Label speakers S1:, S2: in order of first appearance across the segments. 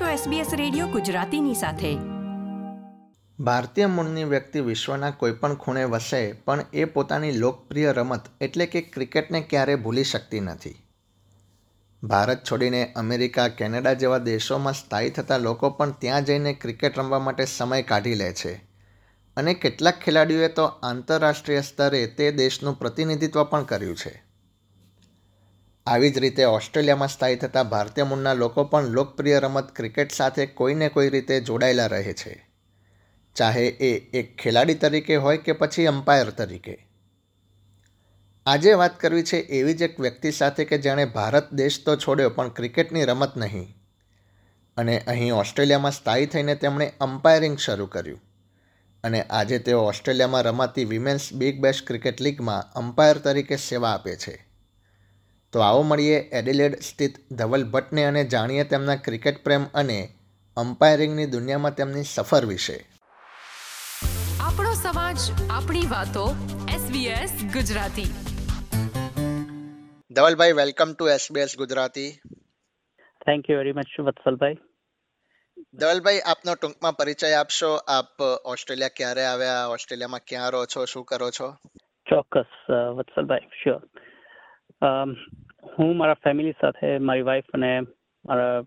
S1: છો SBS radio ગુજરાતીની સાથે.
S2: ભારતીય મૂળની વ્યક્તિ વિશ્વના કોઈપણ ખૂણે વસે, પણ એ પોતાની લોકપ્રિય રમત એટલે કે ક્રિકેટને ક્યારેય ભૂલી શકતી નથી. ભારત છોડીને અમેરિકા, કેનેડા જેવા દેશોમાં સ્થાયી થતા લોકો પણ ત્યાં જઈને ક્રિકેટ રમવા માટે સમય કાઢી લે છે. અને કેટલાક ખેલાડીઓએ તો આંતરરાષ્ટ્રીય સ્તરે તે દેશનું પ્રતિનિધિત્વ પણ કર્યું છે. આવી જ રીતે ઓસ્ટ્રેલિયામાં સ્થાયી થતા ભારતીય મૂળના લોકો પણ લોકપ્રિય રમત ક્રિકેટ સાથે કોઈને કોઈ રીતે જોડાયેલા રહે છે. ચાહે એ એક ખેલાડી તરીકે હોય કે પછી અમ્પાયર તરીકે. આજે વાત કરવી છે એવી જ એક વ્યક્તિ સાથે કે જેણે ભારત દેશ તો છોડ્યો પણ ક્રિકેટની રમત નહીં. અને અહીં ઓસ્ટ્રેલિયામાં સ્થાયી થઈને તેમણે અમ્પાયરિંગ શરૂ કર્યું. અને આજે તેઓ ઓસ્ટ્રેલિયામાં રમાતી વિમેન્સ બિગ બેશ ક્રિકેટ લીગમાં અમ્પાયર તરીકે સેવા આપે છે. તો આવો મળીએ એડિલેડ સ્થિત ધવલ ભટ્ટને અને જાણીએ તેમના ક્રિકેટ પ્રેમ અને અમ્પાયરિંગની દુનિયામાં તેમની સફર વિશે.
S1: આપણો સમાજ આપણી વાતો SBS Gujarati.
S2: Dhavalbhai welcome to SBS Gujarati.
S3: Thank you very much વત્સલભાઈ.
S2: Dhavalbhai આપનો ટૂંકમાં પરિચય આપશો. આપ ઓસ્ટ્રેલિયા ક્યારે આવ્યા? ઓસ્ટ્રેલિયામાં ક્યાં રહો છો? શું કરો છો?
S3: ચોક્કસ વત્સલભાઈ શ્યોર હું મારા ફેમિલી સાથે, મારી વાઈફ અને મારા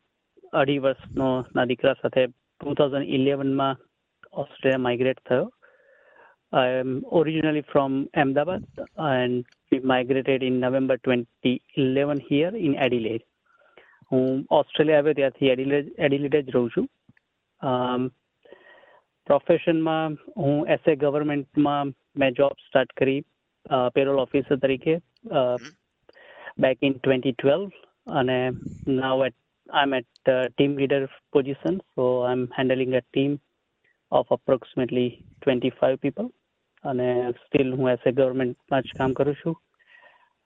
S3: અઢી વર્ષનો ના દીકરા સાથે ટુ થાઉઝન્ડ ઇલેવનમાં ઓસ્ટ્રેલિયા માઇગ્રેટ થયો. I am originally from Ahmedabad and we migrated in November twenty eleven here in Adelaide હું ઓસ્ટ્રેલિયા આવ્યો ત્યાંથી એડિલેડ એડિલેડ જ રહું છું. પ્રોફેશનમાં હું એસએ ગવર્મેન્ટમાં મેં જોબ સ્ટાર્ટ કરી પેરોલ ઓફિસર તરીકે back in 2012 and now at I'm at uh, team leader position so I'm handling a team of approximately 25 people અને સ્ટીલ હું એઝ એ ગવર્મેન્ટમાં જ કામ કરું છું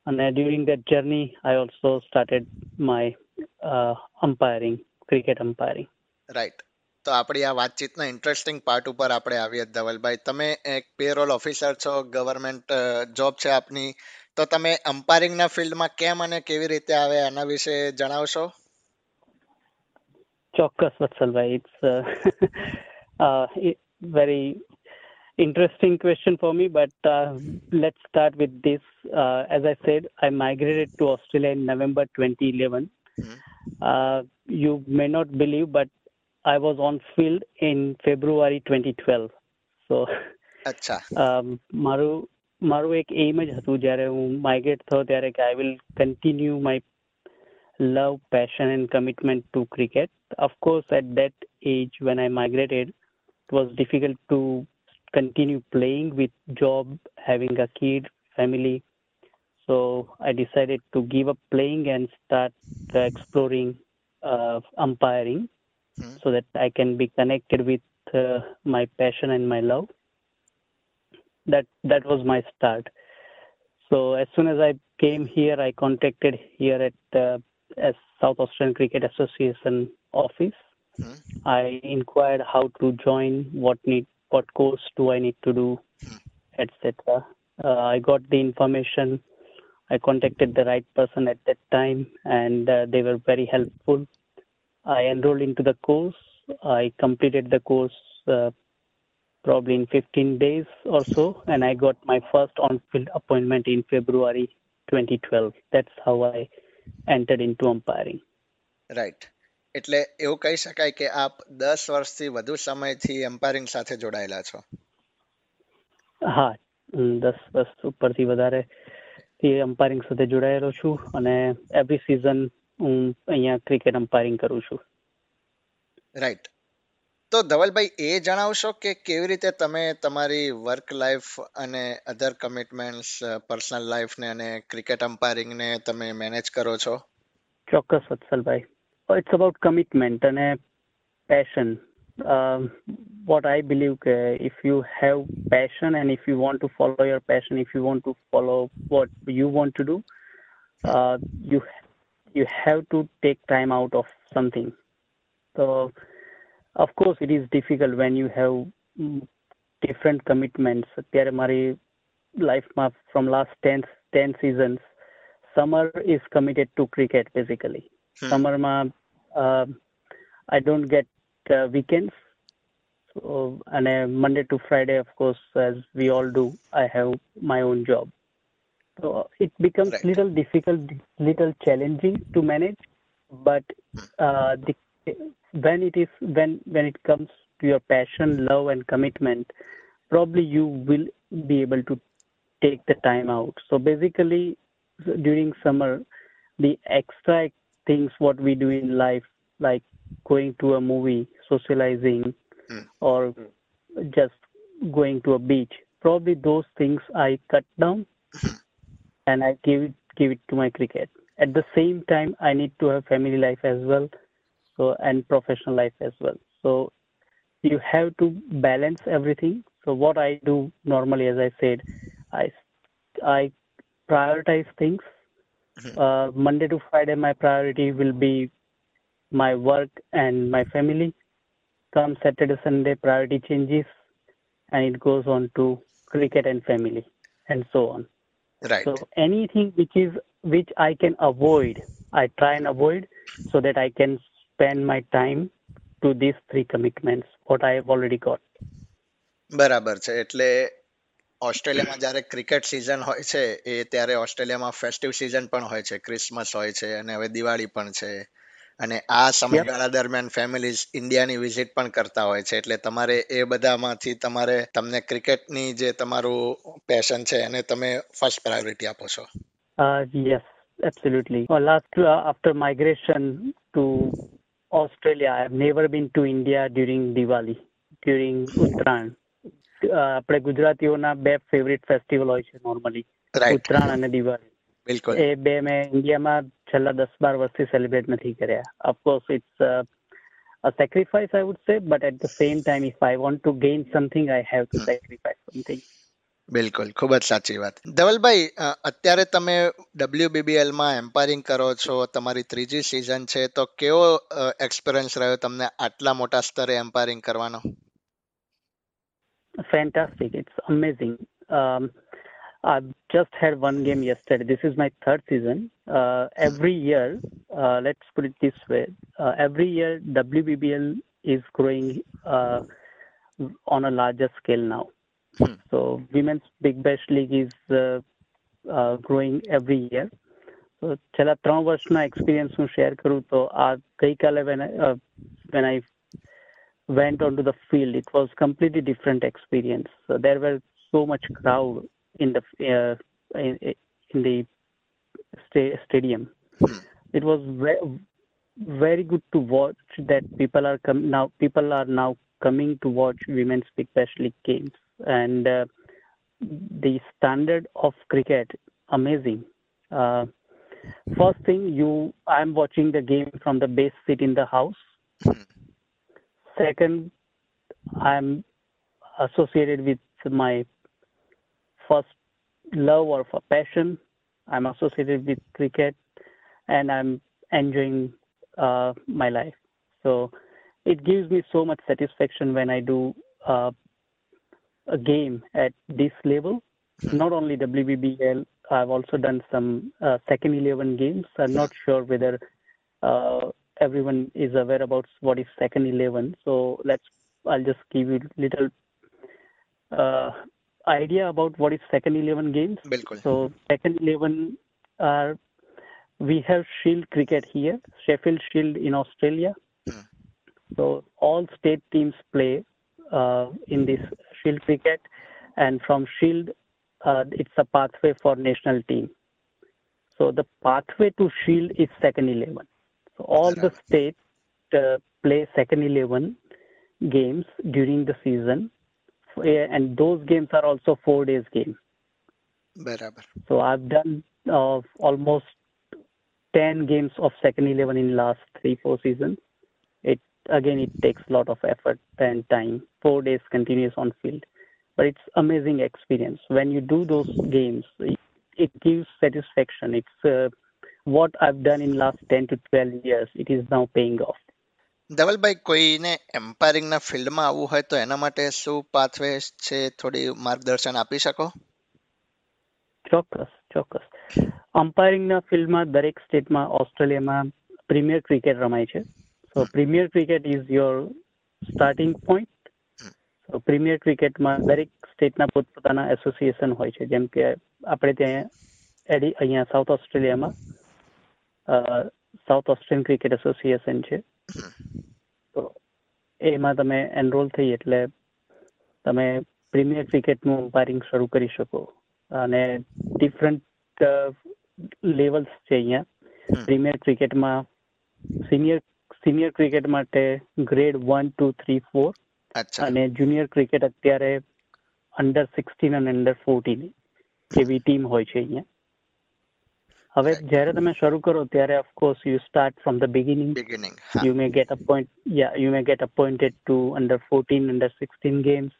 S3: અને during that journey I also started my umpiring cricket umpiring
S2: right તો આપણી આ વાતચીતના ઇન્ટરેસ્ટિંગ પાર્ટ ઉપર આપણે આવીએ ધવલભાઈ તમે એક પેરોલ ઓફિસર છો ગવર્મેન્ટ જોબ છે આપની તો તમે અમ્પાયરિંગના ફિલ્ડમાં કેમ અને કેવી રીતે આવે એના વિશે જણાવશો
S3: ચોક્કસ વત્સલભાઈ it's very interesting question for me, but uh, let's start with this. Uh, as I said, I migrated to Australia in November 2011. Mm-hmm. Uh, you may not believe, but I was on field in February 2012. So,
S2: અચ્છા
S3: મારું મારું એક એમ જ હતું જ્યારે હું migrate થયો ત્યારે કે I will continue my love, passion, and commitment to cricket. Of course, at that age when I migrated, it was difficult to continue playing with job, having a kid, family. So I decided to give up playing and start uh, exploring uh, umpiring mm-hmm. so that I can be connected with uh, my passion and my love that that was my start. So as soon as I came here, I contacted here at uh, as South Australian Cricket Association office. Mm-hmm. I inquired how to join, what need, what course do I need to do, mm-hmm. etc. Uh, I got the information. I contacted the right person at that time, and uh, they were very helpful. I enrolled into the course. I completed the course uh, probably in 15 days or so, and I got my first on-field appointment in February 2012. That's how I entered into umpiring.
S2: Right. એટલે એવું કહી શકાય કે આપ દસ વર્ષથી વધુ સમયથી એમ્પાયરિંગ સાથે જોડાયેલા છો
S3: હા દસ વર્ષ ઉપરથી વધારે અમ્પાયરિંગ સાથે જોડાયેલો છું અને એવરી સિઝન હું અહીંયા ક્રિકેટ અમ્પાયરિંગ કરું છું
S2: રાઈટ તો ધવલભાઈ, એ જણાવશો કે કેવી રીતે તમે તમારી વર્ક લાઈફ અને અધર કમિટમેન્ટ્સ પર્સનલ લાઈફને અને ક્રિકેટ અમ્પાયરિંગને તમે મેનેજ કરો છો?
S3: ચોક્કસ વત્સલભાઈ ઇટ્સ અબાઉટ કમિટમેન્ટ અને પેશન વોટ આઈ બિલીવ કે if you have passion and if you want to follow your passion if you want to follow what you want to do you you have to take time out of something તો So of course it is difficult when you have different commitments અત્યારે મારી લાઈફમાં from last 10 10 seasons summer is committed to cricket basically hmm. summer માં uh, I don't get uh, weekends. So, and uh, Monday to Friday, of course, as we all do, I have my own job. So it becomes
S2: Right.
S3: little difficult, little challenging to manage. But uh, the, when it is when when it comes to your passion, love, and commitment, probably you will be able to take the time out. So basically, during summer, the extra things what we do in life, like going to a movie, socializing,
S2: Hmm.
S3: or just going to a beach, probably those things I cut down and I give it give it to my cricket. At the same time, I need to have family life as well, so and professional life as well. So you have to balance everything. So what i do normally as i said i i prioritize things. Mm-hmm. uh, monday to friday my priority will be my work and my family. Come saturday sunday priority changes and it goes on to cricket and family and so on.
S2: Right.
S3: So anything which is which i can avoid i try and avoid so that i can spend my time to these three commitments what I have already got.
S2: બરાબર છે. એટલે ઓસ્ટ્રેલિયામાં જ્યારે cricket season હોય છે એ ત્યારે ઓસ્ટ્રેલિયામાં festive season પણ હોય છે. ક્રિસમસ હોય છે અને હવે દિવાળી પણ છે. અને આ સમયગાળા દરમિયાન ફેમિલીઝ ઇન્ડિયાની વિઝિટ પણ કરતા હોય છે. એટલે તમારે એ બધામાંથી તમારે તમને ક્રિકેટની જે તમારું પેશન છે એને તમે ફર્સ્ટ પ્રાયોરિટી આપો છો.
S3: Yes absolutely last after migration to Australia, I have never been to India during Diwali, during Uttarayan. Uh, આપણે ગુજરાતીઓના બે ફેવરિટ ફેસ્ટિવલ હોય છે નોર્મલી
S2: રાઈટ
S3: ઉત્તરાયણ અને દિવાળી
S2: બિલકુલ
S3: એ બે મેં ઇન્ડિયામાં છેલ્લા દસ બાર વર્ષથી સેલિબ્રેટ નથી કર્યા of course it's a sacrifice I would say but at the same time if I want to gain something I have to
S2: Hmm.
S3: sacrifice something
S2: બિલકુલ ખૂબ જ સાચી વાત ધવલભાઈ અ, અત્યારે તમે ડબલ્યુબીબીએલ માં એમ્પાયરિંગ કરો છો તમારી ત્રીજી સિઝન છે તો કેવો એક્સપિરિયન્સ રહ્યો તમને આટલા મોટા સ્તરે એમ્પાયરિંગ કરવાનો
S3: fantastic it's amazing um, I've just had one game yesterday this is my third season uh, every year uh, let's put it this way uh, every year WBBL is growing uh, on a larger scale now
S2: Hmm.
S3: so women's big bash league is uh, uh, growing every year so છેલ્લા ત્રણ વર્ષના experience હું share કરું તો આ ગઈકાલે when I, uh, when I went onto the field it was completely different experience so there were so much crowd in the uh, in, in the sta- stadium
S2: Hmm.
S3: it was ve- very good to watch that people are com- now people are now coming to watch women's big bash league games and uh, the standard of cricket amazing. Uh, first thing you i'm watching the game from the base seat in the house. Second i'm associated with my first love or for passion. I'm associated with cricket and i'm enjoying uh, my life. So it gives me so much satisfaction when i do uh, a game at this level. Not only WBBL, I've also done some uh, second 11 games. I'm not sure whether uh, everyone is aware about what is second 11. So let's, I'll just give you little uh, idea about what is second 11 games.
S2: Bilkul.
S3: So second 11 are, we have Shield cricket here, Sheffield Shield in Australia.
S2: Mm.
S3: So all state teams play uh, in this Shield Cricket, and from Shield, uh, it's a pathway for national team. So the pathway to Shield is second eleven. So all the states uh, play second eleven games during the season, and those games are also four days game. So I've done uh, almost ten games of second eleven in last three four seasons It again, it takes a lot of effort and time. Four days continuous on field, but it's amazing experience. When you do those games, it, it gives satisfaction. It's uh, what I've done in last 10 to 12 years. It is now paying off.
S2: Dhavalbhai કોઈને એમ્પાયરિંગના ફિલ્ડમાં આવવું હોય તો એના માટે શું pathway છે થોડી માર્ગદર્શન આપી શકો
S3: ચોક્કસ ચોક્કસ અમ્પાયરિંગના ફિલ્ડમાં દરેક સ્ટેટમાં ઓસ્ટ્રેલિયામાં પ્રીમિયર ક્રિકેટ રમાય છે So premier cricket is your starting point premier ક્રિકેટમાં દરેક સ્ટેટના પોતપોતાના એસોસિએશન હોય છે. જેમ કે આપણે ત્યાં એડી અહીંયા સાઉથ ઓસ્ટ્રેલિયામાં સાઉથ ઓસ્ટ્રેલિયન ક્રિકેટ એસોસિએશન છે. તો એમાં તમે એનરોલ થઈ એટલે તમે પ્રીમિયર ક્રિકેટનું અમ્પાયરિંગ શરૂ કરી શકો. અને ડિફરન્ટ લેવલ્સ છે અહીંયા. પ્રીમિયર ક્રિકેટમાં સિનિયર સિનિયર ક્રિકેટ માટે grade one two three four અને જુનિયર ક્રિકેટ અત્યારે અંડર સિક્સટીન અને અંડર ફોર્ટીન એવી ટીમ હોય છે અહીંયા હવે જ્યારે તમે શરૂ કરો ત્યારે of course you start from the
S2: beginning beginning
S3: you may get appoint yeah you may get appointed to under 14 under 16 games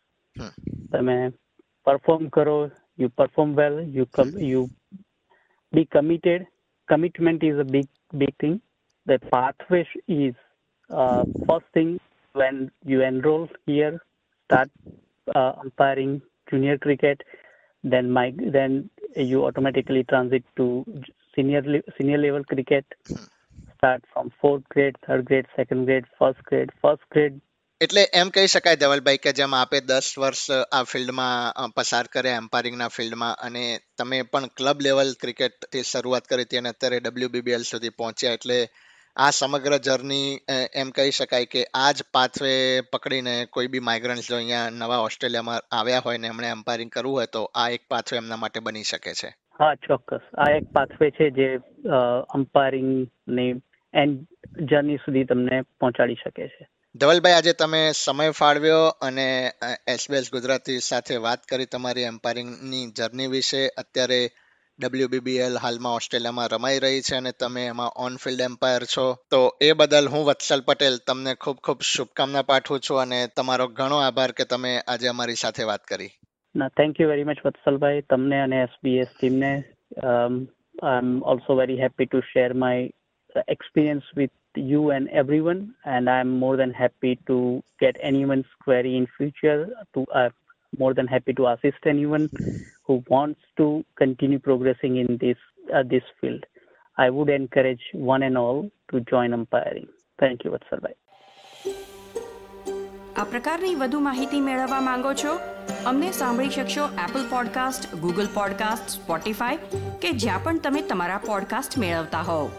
S3: તમે પરફોર્મ કરો you perform well you come you be committed commitment is a big big thing the pathway is uh, first thing when you enroll here start uh, umpiring junior cricket then my then you automatically transit to senior le- senior level cricket start from fourth grade, third grade, second grade, first grade. First grade
S2: એટલે એમ કહી શકાય ધવલભાઈ કે જેમ આપે દસ વર્ષ આ ફિલ્ડમાં પસાર કર્યા એમ્પાયરિંગના ફિલ્ડમાં અને તમે પણ ક્લબ લેવલ ક્રિકેટથી શરૂઆત કરી હતી અને અત્યારે ડબ્લ્યુબીબીએલ સુધી પહોંચ્યા એટલે આ સમગ્ર જર્ની એમ કહી શકાય કે આ જ પાથવે પકડીને કોઈ બી માઇગ્રન્ટ્સ જો અહીંયા નવા ઓસ્ટ્રેલિયામાં આવ્યા હોય ને એમણે એમ્પાયરિંગ કરવું હોય તો આ એક પાથવે એમના માટે બની શકે છે.
S3: હા ચોક્કસ. આ એક પાથવે છે જે અમ્પાયરિંગ ને એન્ડ જર્ની સુધી તમને પહોંચાડી શકે છે.
S2: ધવલભાઈ આજે તમે સમય ફાળવ્યો અને એસબીએસ ગુજરાતી સાથે વાત કરી તમારી એમ્પાયરિંગની જર્ની વિશે. અત્યારે ડબ્લ્યુબીબીએલ હાલમાં ઓસ્ટ્રેલિયામાં રમાઈ રહી છે અને તમે એમાં ઓન ફિલ્ડ એમ્પાયર છો. તો એ બદલ હું વત્સલ પટેલ તમને ખૂબ ખૂબ શુભકામના પાઠવું છું અને તમારો ઘણો આભાર કે તમે આજે અમારી સાથે વાત કરી.
S3: ના થેન્ક યુ વેરી મચ વત્સલભાઈ, તમને અને એસબીએસ ટીમને I am also very happy to share my experience with you and everyone and I am more than happy to get anyone's query in future to more than happy to assist anyone who wants to continue progressing in this uh, this field i would encourage one and all to join umpiring thank you vatsalbhai
S1: આ પ્રકારની વધુ માહિતી મેળવવા માંગો છો અમને સાંભળી શકશો Apple podcast Google podcast Spotify કે જ્યાં પણ તમે તમારા પોડકાસ્ટ મેળવતા હોવ